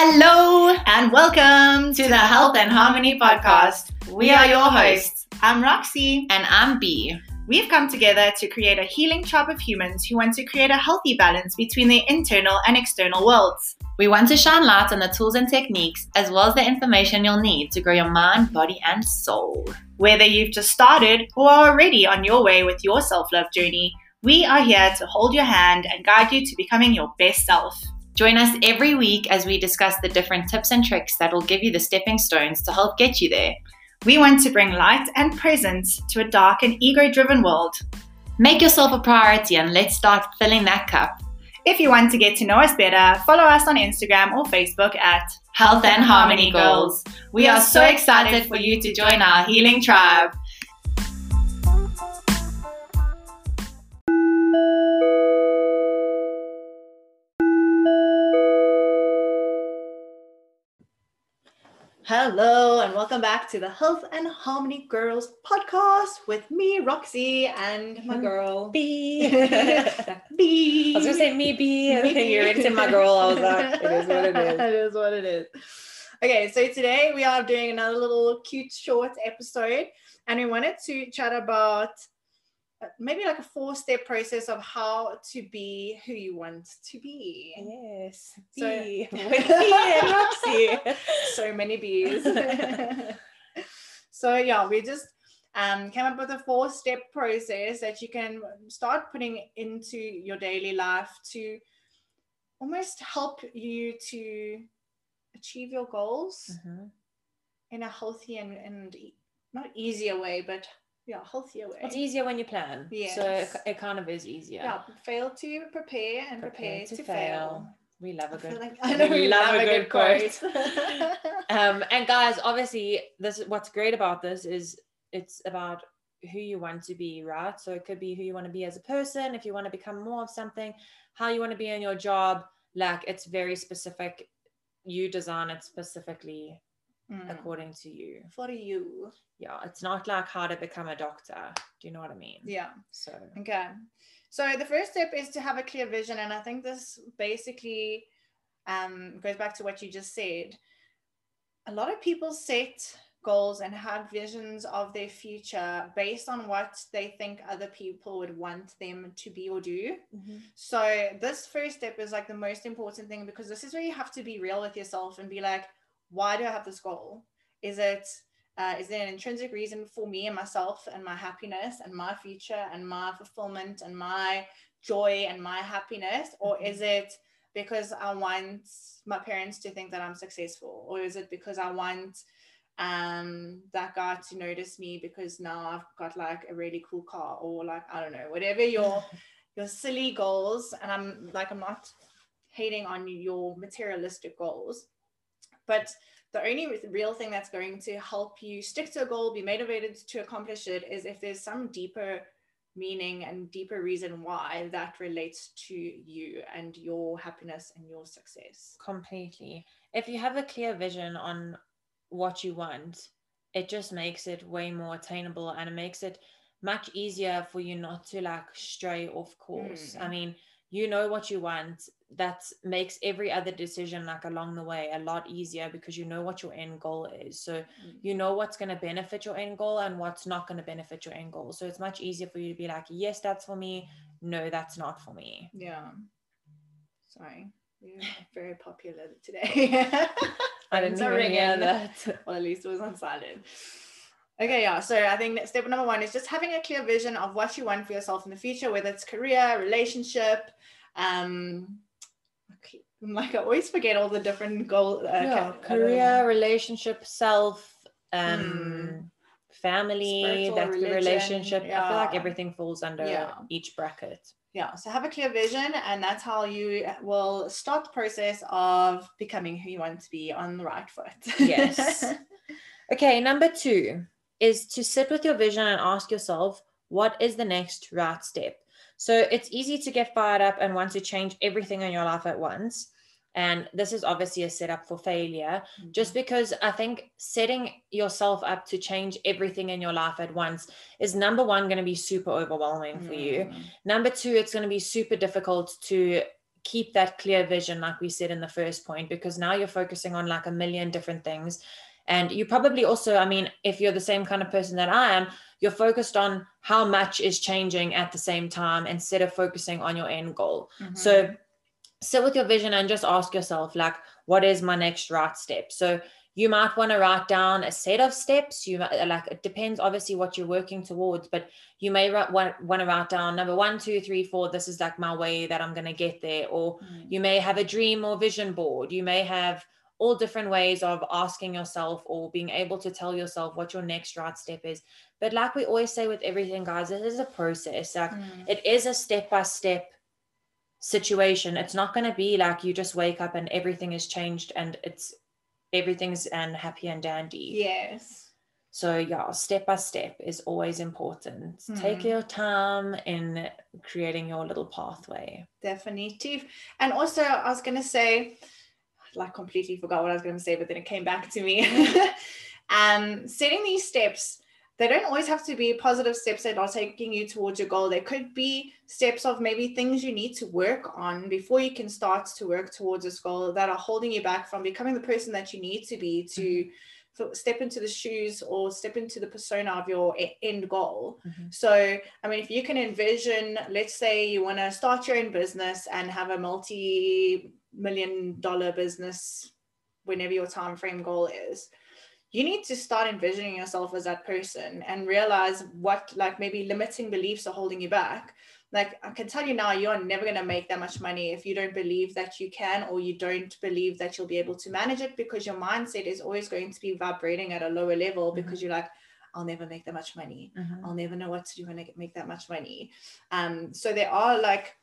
Hello and welcome to the Health and Harmony podcast. We are your hosts. I'm Roxy And I'm B. We've come together to create a healing tribe of humans who want to create a healthy balance between their internal and external worlds. We want to shine light on the tools and techniques, as well as the information you'll need to grow your mind, body, and soul. Whether you've just started or are already on your way with your self love journey, we are here to hold your hand and guide you to becoming your best self. Join us every week as we discuss the different tips and tricks that will give you the stepping stones to help get you there. We want to bring light and presence to a dark and ego driven world. Make yourself a priority and let's start filling that cup. If you want to get to know us better, follow us on Instagram or Facebook at Health and Harmony Goals. We are so excited for you to join our healing tribe. Hello and welcome back to the Health and Harmony Girls podcast with me, Roxy, and my girl B. B. I was gonna say me B, and then you said my girl. I was like, it is what it is. it is what it is. Okay, so today we are doing another little cute short episode, and we wanted to chat about maybe like a four-step process of how to be who you want to be. Yes, So- B. With B and Roxy. so many bees. so yeah, we just um, came up with a four-step process that you can start putting into your daily life to almost help you to achieve your goals Mhm. in a healthy and, and not easier way, but yeah, healthier way. It's easier when you plan. Yeah. So it, it kind of is easier. yeah, fail to prepare and prepare, to, fail. We love a good. like I know we we love love a good good quote. um, and guys, obviously, this is what's great about this is it's about who you want to be, right? So it could be who you want to be as a person, if you want to become more of something, how you want to be in your job. Like it's very specific. You design it specifically Mm. according to you. For you. Yeah, it's not like how to become a doctor. Do you know what I mean? Yeah. So Okay. So the first step is to have a clear vision. And I think this basically um, goes back to what you just said. A lot of people set goals and have visions of their future based on what they think other people would want them to be or do. So this first step is like the most important thing because this is where you have to be real with yourself and be like, why do I have this goal? Is it uh, is there an intrinsic reason for me and myself and my happiness and my future and my fulfillment and my joy and my happiness, or Mhm. is it because I want my parents to think that I'm successful, or is it because I want um that guy to notice me because now I've got like a really cool car or like I don't know whatever your your silly goals and i'm like i'm not hating on your materialistic goals but the only real thing that's going to help you stick to a goal be motivated to accomplish it is if there's some deeper meaning and deeper reason why that relates to you and your happiness and your success completely. If you have a clear vision on what you want, it just makes it way more attainable and it makes it much easier for you not to like stray off course. Mm. I mean, you know what you want. That makes every other decision like along the way a lot easier because you know what your end goal is. So you know what's going to benefit your end goal and what's not going to benefit your end goal. So it's much easier for you to be like, yes, that's for me. No, that's not for me. yeah sorry we're very popular today I didn't even hear that. well, at least it was on silent. Okay, yeah. So I think step number one is just having a clear vision of what you want for yourself in the future, whether it's career, relationship. Um, okay, like I always forget all the different goals. Uh, yeah, ca- career, relationship, self, um, Hmm. family, Spiritual, that's the religion, relationship. I feel like everything falls under Yeah. each bracket. yeah. So have a clear vision, and that's how you will start the process of becoming who you want to be on the right foot. Yes. Okay, number two is to sit with your vision and ask yourself, what is the next right step? So it's easy to get fired up and want to change everything in your life at once. And this is obviously a setup for failure, just because I think setting yourself up to change everything in your life at once is number one, going to be super overwhelming for you. Mm. Number two, it's going to be super difficult to keep that clear vision like we said in the first point because now you're focusing on like a million different things and you probably also i mean if you're the same kind of person that i am you're focused on how much is changing at the same time instead of focusing on your end goal. Mhm. so sit with your vision and just ask yourself like what is my next right step? So you might want to write down a set of steps. You might, like it depends obviously what you're working towards but you may write, want, want to write down number one two three four this is like my way that i'm going to get there. Or Mm. you may have a dream or vision board. You may have all different ways of asking yourself or being able to tell yourself what your next right step is. But like we always say with everything guys it is a process. Like Mm. it is a step by step situation. It's not going to be like you just wake up and everything is changed and it's everything's and happy and dandy. Yes. So yeah step by step is always important. Take Mhm. your time in creating your little pathway. Definitely. And also, I was going to say, like, completely forgot what I was going to say, but then it came back to me. um, setting these steps, they don't always have to be positive steps that are taking you towards your goal. They could be steps of maybe things you need to work on before you can start to work towards this goal that are holding you back from becoming the person that you need to be to f- step into the shoes or step into the persona of your end goal. Mhm. So, I mean, if you can envision, let's say you want to start your own business and have a multi million dollar business whenever your time frame goal is you need to start envisioning yourself as that person and realize what like maybe limiting beliefs are holding you back. Like i can tell you now you're never going to make that much money if you don't believe that you can or you don't believe that you'll be able to manage it because your mindset is always going to be vibrating at a lower level because you're like i'll never make that much money. I'll never know what to do when I make that much money. Um, so there are like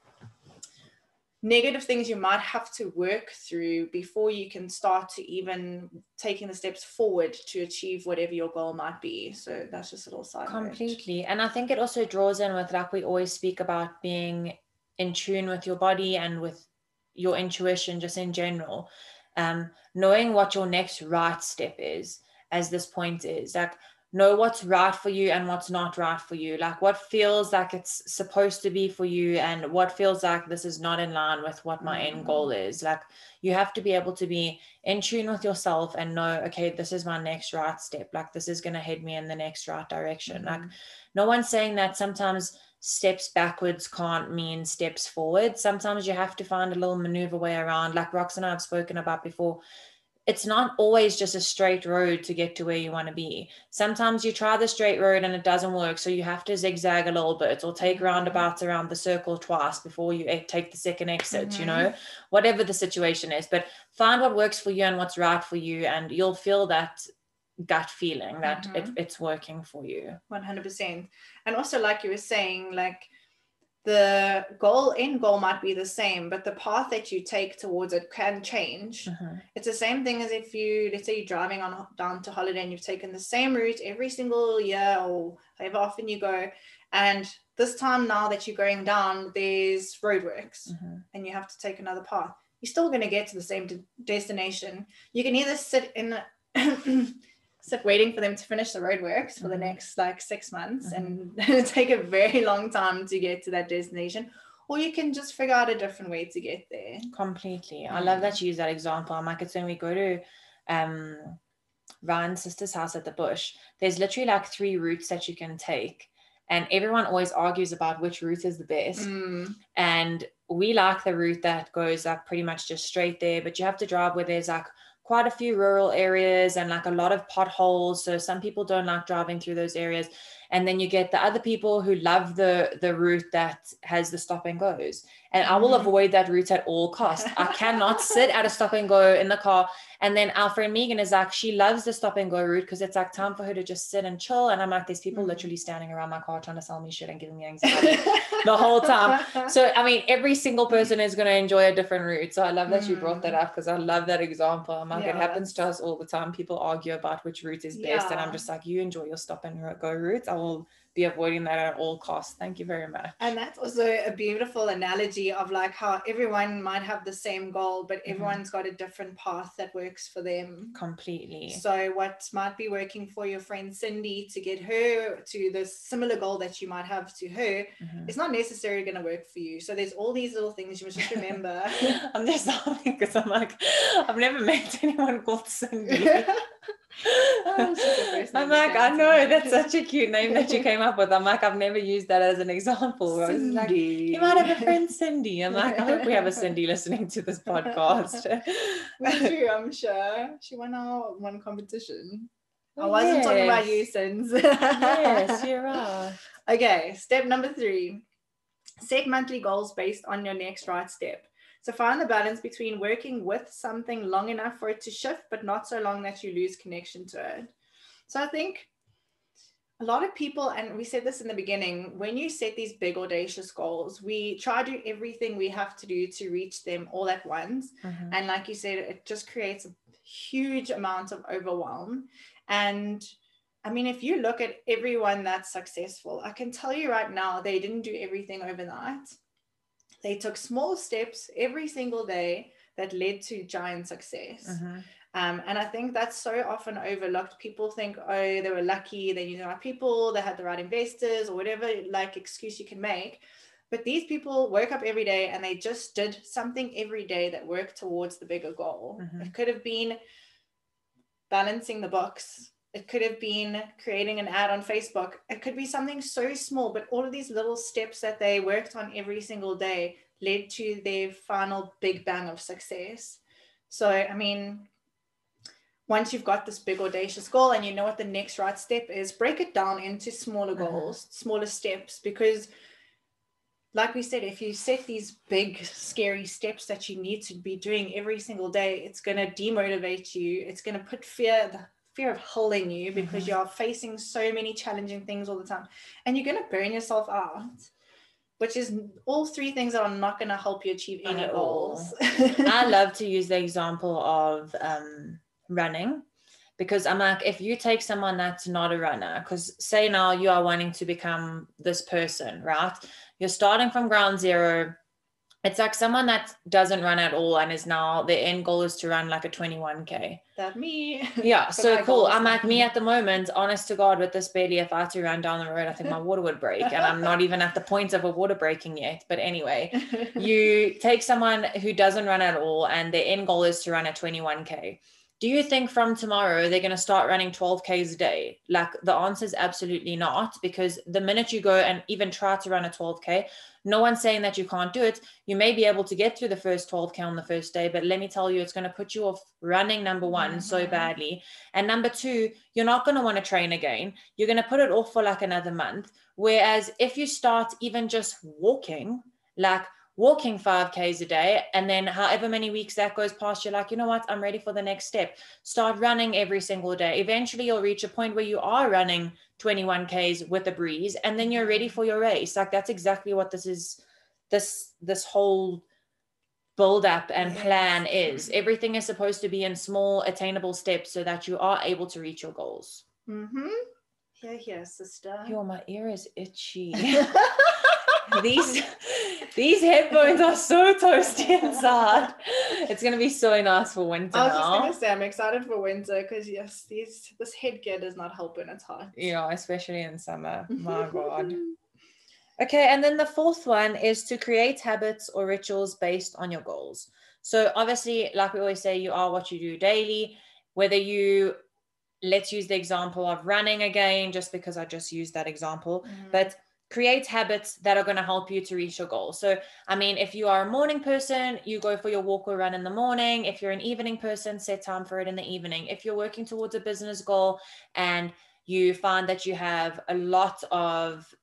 negative things you might have to work through before you can start to even taking the steps forward to achieve whatever your goal might be. So that's just a little side note. completely and i think it also draws in with like we always speak about being in tune with your body and with your intuition just in general um knowing what your next right step is as this point is like know what's right for you and what's not right for you. Like what feels like it's supposed to be for you and what feels like this is not in line with what my end Mm. goal is. Like you have to be able to be in tune with yourself and know okay this is my next right step. Like this is going to head me in the next right direction. Like Mhm. no one's saying that sometimes steps backwards can't mean steps forward sometimes you have to find a little maneuver way around. Like rox and i have spoken about before it's not always just a straight road to get to where you want to be. Sometimes you try the straight road and it doesn't work, so you have to zigzag a little bit or take roundabouts around the circle twice before you take the second exit, you Mhm. know, whatever the situation is. But find what works for you and what's right for you, and you'll feel that gut feeling that it, Mhm. it's working for you. 100%. And also, like you were saying, like the goal end goal might be the same, but the path that you take towards it can change. Mhm. It's the same thing as if you, let's say, you're driving on down to holiday and you've taken the same route every single year or however often you go, and this time now that you're going down, there's roadworks Mhm. and you have to take another path. You're still going to get to the same de- destination. You can either sit in, sit waiting for them to finish the roadworks for the Mhm. next like six months and take a very long time to get to that destination, or you can just figure out a different way to get there. Completely. I love Mm. that you use that example. I'm like, it's when we go to um Ryan's sister's house at the bush, there's literally like three routes that you can take. And everyone always argues about which route is the best. Mm, And we like the route that goes like pretty much just straight there, but you have to drive where there's like quite a few rural areas and like a lot of potholes. So some people don't like driving through those areas. And then you get the other people who love the the route that has the stop and goes. And I will Mhm. avoid that route at all costs. I cannot sit at a stop and go in the car. And then our friend Megan is like, she loves the stop and go route because it's like time for her to just sit and chill. And I'm like, there's people Mhm. literally standing around my car trying to sell me shit and giving me anxiety the whole time. So I mean, every single person is going to enjoy a different route. So I love that you brought that Mm. up because I love that example. I'm like, it happens to us all the time. People argue about which route is best, and I'm just like, you enjoy your stop and go route. I will be avoiding that at all costs. Thank you very much. And that's also a beautiful analogy of like how everyone might have the same goal, but Mm-hmm. everyone's got a different path that works for them. Completely. So, what might be working for your friend Cindy to get her to the similar goal that you might have to her Mhm. is not necessarily going to work for you. So, there's all these little things you must just remember. I'm just laughing because I'm like, I've never met anyone called Cindy. Oh, she's the first I'm like, I know that's such a cute name that you came up with. I'm like, I've never used that as an example. I just like, Cindy. you might have a friend Cindy. I'm like, I hope we have a Cindy listening to this podcast. We do, I'm sure. She won our one competition. I Oh, wasn't talking about you, yes. Sins. yes, you are. Okay, step number three set monthly goals based on your next right step. So find the balance between working with something long enough for it to shift, but not so long that you lose connection to it. So I think a lot of people, and we said this in the beginning, when you set these big audacious goals, we try to do everything we have to do to reach them all at once. Mhm. And like you said, it just creates a huge amount of overwhelm. And I mean, if you look at everyone that's successful, I can tell you right now, they didn't do everything overnight. They took small steps every single day that led to giant success. Mhm. Um, and I think that's so often overlooked. People think, oh, they were lucky, they knew the right people, they had the right investors, or whatever like excuse you can make. But these people woke up every day and they just did something every day that worked towards the bigger goal. Mhm. It could have been balancing the books. It could have been creating an ad on Facebook. It could be something so small, but all of these little steps that they worked on every single day led to their final big bang of success. So, I mean, once you've got this big audacious goal and you know what the next right step is, break it down into smaller Uh-huh. goals, smaller steps, because like we said, if you set these big, scary steps that you need to be doing every single day, it's going to demotivate you. It's going to put fear, fear of holding you because Mhm. you're facing so many challenging things all the time. And you're going to burn yourself out, which is all three things that are not going to help you achieve any at goals. I love to use the example of um, running because I'm like, if you take someone that's not a runner, because say now you are wanting to become this person, right? You're starting from ground zero. It's like someone that doesn't run at all and is now their end goal is to run like a 21k. that me. Yeah, so cool. I'm like me at the moment, honest to God, with this belly, if I had to run down the road, I think my water would break. And I'm not even at the point of a water breaking yet. But anyway, you take someone who doesn't run at all and their end goal is to run a 21k do you think from tomorrow they're going to start running 12ks a day? Like the answer is absolutely not because the minute you go and even try to run a 12k no one's saying that you can't do it. You may be able to get through the first 12k on the first day but let me tell you it's going to put you off running number one so Mhm. badly. And number two you're not going to want to train again. You're going to put it off for like another month. Whereas if you start even just walking like walking 5Ks a day. And then, however many weeks that goes past, you're like, you know what? I'm ready for the next step. Start running every single day. Eventually, you'll reach a point where you are running 21Ks with a breeze, and then you're ready for your race. Like, that's exactly what this is. This, this whole build up and plan is everything is supposed to be in small attainable steps so that you are able to reach your goals mm-hmm. Here, here, sister. yo my ear is itchy these these headphones are so toasty inside. It's gonna be so nice for winter I was just gonna say I'm excited for winter because yes, these this headgear does not help when it's hot. Yeah, especially in summer. My god. Okay, and then the fourth one is to create habits or rituals based on your goals. So obviously, like we always say, you are what you do daily. Whether you let's use the example of running again, just because I just used that example. Mhm. but create habits that are going to help you to reach your goal. So, I mean, if you are a morning person, you go for your walk or run in the morning. If you're an evening person, set time for it in the evening. If you're working towards a business goal and you find that you have a lot of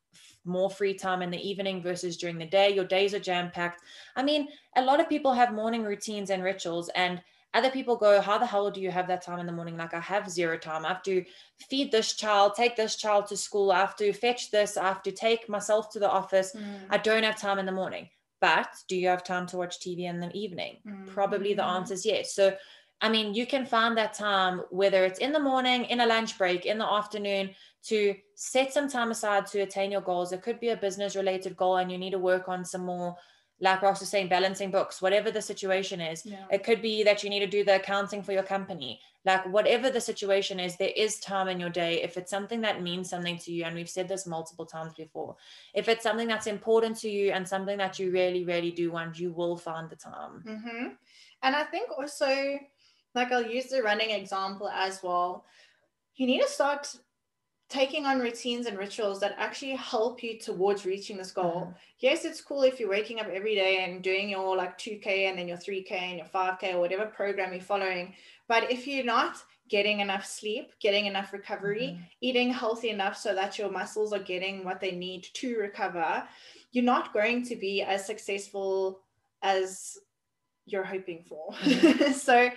more free time in the evening versus during the day, your days are jam packed. I mean, a lot of people have morning routines and rituals, and other people go, How the hell do you have that time in the morning? Like, I have zero time. I have to feed this child, take this child to school. I have to fetch this. I have to take myself to the office. Mm, I don't have time in the morning. But do you have time to watch TV in the evening? Probably the mm. answer is yes. So, I mean, you can find that time, whether it's in the morning, in a lunch break, in the afternoon, to set some time aside to attain your goals. It could be a business related goal and you need to work on some more, like Ross was saying, balancing books, whatever the situation is. Yeah. It could be that you need to do the accounting for your company. Like, whatever the situation is, there is time in your day. If it's something that means something to you, and we've said this multiple times before, if it's something that's important to you and something that you really, really do want, you will find the time. hmm And I think also, like I'll use the running example as well. You need to start taking on routines and rituals that actually help you towards reaching this goal. Mhm. Yes, it's cool if you're waking up every day and doing your like 2K and then your 3K and your 5K or whatever program you're following. But if you're not getting enough sleep, getting enough recovery, Mhm. eating healthy enough so that your muscles are getting what they need to recover, you're not going to be as successful as you're hoping for. so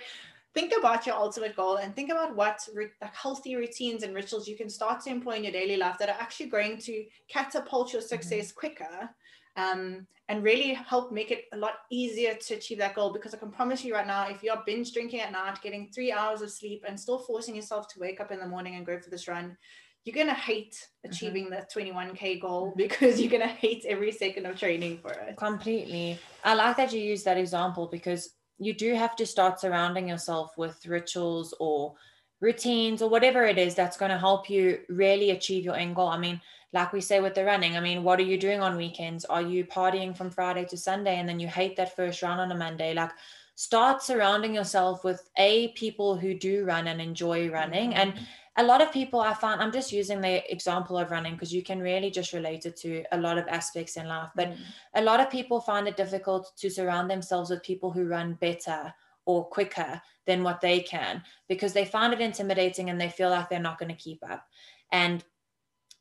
think about your ultimate goal and think about what re- healthy routines and rituals you can start to employ in your daily life that are actually going to catapult your success quicker um, and really help make it a lot easier to achieve that goal. Because i can promise you right now if you're binge drinking at night getting three hours of sleep and still forcing yourself to wake up in the morning and go for this run you're going to hate achieving the 21k goal because you're going to hate every second of training for it. Completely. I like that you use that example because you do have to start surrounding yourself with rituals or routines or whatever it is that's going to help you really achieve your end goal. I mean, like we say with the running, I mean, what are you doing on weekends? Are you partying from Friday to Sunday and then you hate that first run on a Monday? Like, start surrounding yourself with a people who do run and enjoy running and a lot of people I find I'm just using the example of running because you can really just relate it to a lot of aspects in life. But Mm. a lot of people find it difficult to surround themselves with people who run better or quicker than what they can because they find it intimidating and they feel like they're not going to keep up. And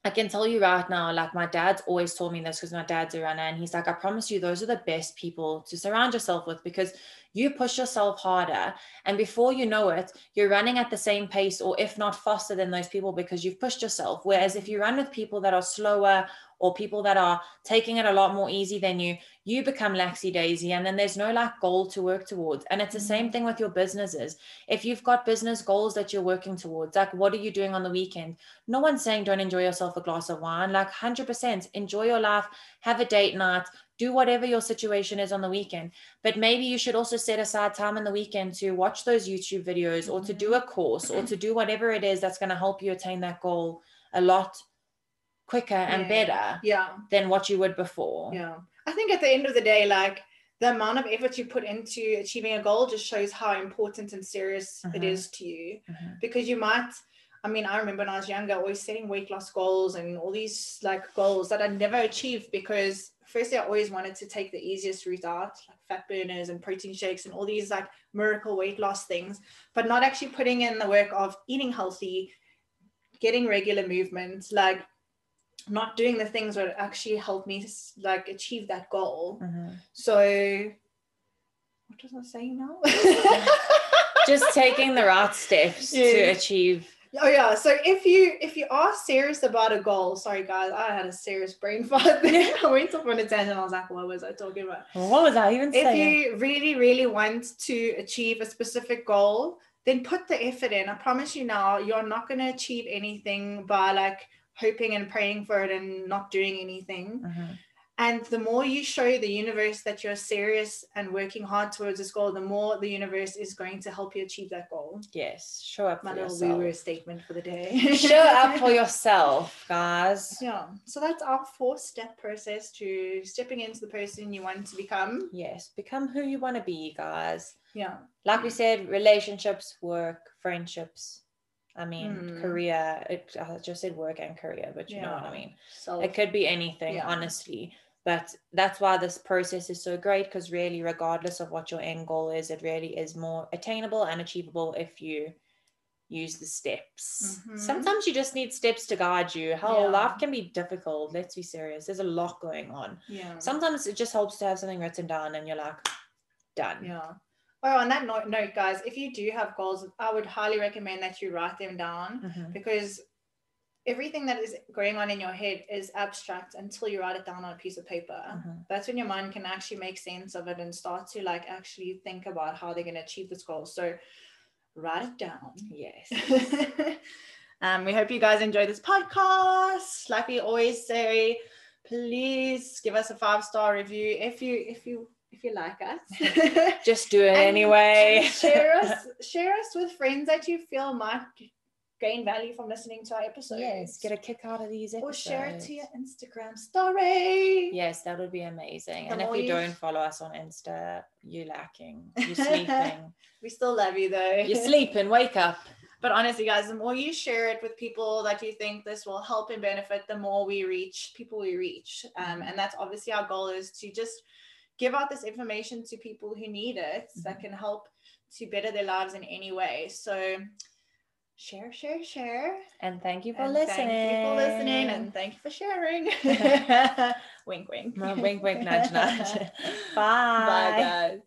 I can tell you right now, like my dad's always told me this because my dad's a runner, and he's like, I promise you, those are the best people to surround yourself with because you push yourself harder. And before you know it, you're running at the same pace, or if not faster than those people because you've pushed yourself. Whereas if you run with people that are slower or people that are taking it a lot more easy than you, you become laxy daisy, and then there's no like goal to work towards. And it's the mm-hmm. same thing with your businesses. If you've got business goals that you're working towards, like what are you doing on the weekend? No one's saying don't enjoy yourself a glass of wine. Like 100% enjoy your life, have a date night, do whatever your situation is on the weekend. But maybe you should also set aside time on the weekend to watch those YouTube videos or to do mm-hmm. a course or to do whatever it is that's going to help you attain that goal a lot quicker and Yeah. better yeah than what you would before. Yeah. I think at the end of the day, like the amount of effort you put into achieving a goal just shows how important and serious it Mhm. is to you. Mhm. Because you might, I mean, I remember when I was younger, always setting weight loss goals and all these like goals that I never achieved because firstly, I always wanted to take the easiest route out, like fat burners and protein shakes and all these like miracle weight loss things, but not actually putting in the work of eating healthy, getting regular movement, like not doing the things that actually help me like achieve that goal. Mhm. So what was I saying now? Just taking the right steps to achieve. Oh yeah. So if you if you are serious about a goal, sorry guys, I had a serious brain fart there. I went off on a tangent. I was like, what was I talking about? What was I even If saying? you really, really want to achieve a specific goal, then put the effort in. I promise you now, you're not going to achieve anything by like hoping and praying for it and not doing anything. Mhm. And the more you show the universe that you're serious and working hard towards this goal, the more the universe is going to help you achieve that goal. Yes, show up My for little yourself. woo statement for the day. show up for yourself, guys. Yeah. So that's our four step process to stepping into the person you want to become. Yes, become who you want to be, guys. Yeah. Like we said, relationships, work, friendships. I mean, Mm. career. It, I just said work and career, but you know what I mean. So It could be anything, Yeah. honestly. But that's why this process is so great because, really, regardless of what your end goal is, it really is more attainable and achievable if you use the steps. Mhm. Sometimes you just need steps to guide you. Hell, Yeah. life can be difficult. Let's be serious. There's a lot going on. yeah. Sometimes it just helps to have something written down and you're like, done. Yeah. Oh, on that note, note, guys, if you do have goals, I would highly recommend that you write them down Mhm. because everything that is going on in your head is abstract until you write it down on a piece of paper. Mhm. That's when your mind can actually make sense of it and start to like actually think about how they're going to achieve this goal. So write it down. Yes. um, we hope you guys enjoy this podcast. Like we always say, please give us a five star review if you if you if you like us. Just do it anyway. share us share us with friends that you feel might gain value from listening to our episodes. yes, get a kick out of these or share it to your Instagram story. Yes, that would be amazing. The and if you you- don't follow us on Insta, you're lacking. You're sleeping. We still love you though. you're sleeping. Wake up. But honestly, guys, the more you share it with people that you think this will help and benefit, the more we reach people we reach. Um, and that's obviously our goal is to just give out this information to people who need it that mm-hmm. can help to better their lives in any way. So share, share, share. And thank you for And listening. Thank you for listening and thank you for sharing. wink, wink. Wink, wink, nudge, nudge. Bye. Bye, guys.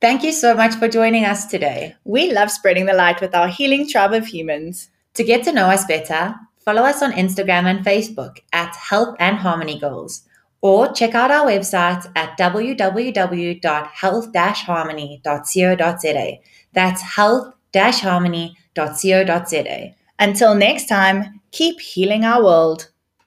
Thank you so much for joining us today. We love spreading the light with our healing tribe of humans. To get to know us better, follow us on Instagram and Facebook at Health and Harmony Goals, or check out our website at www.health-harmony.co.za. That's health-harmony.co.za. Until next time, keep healing our world.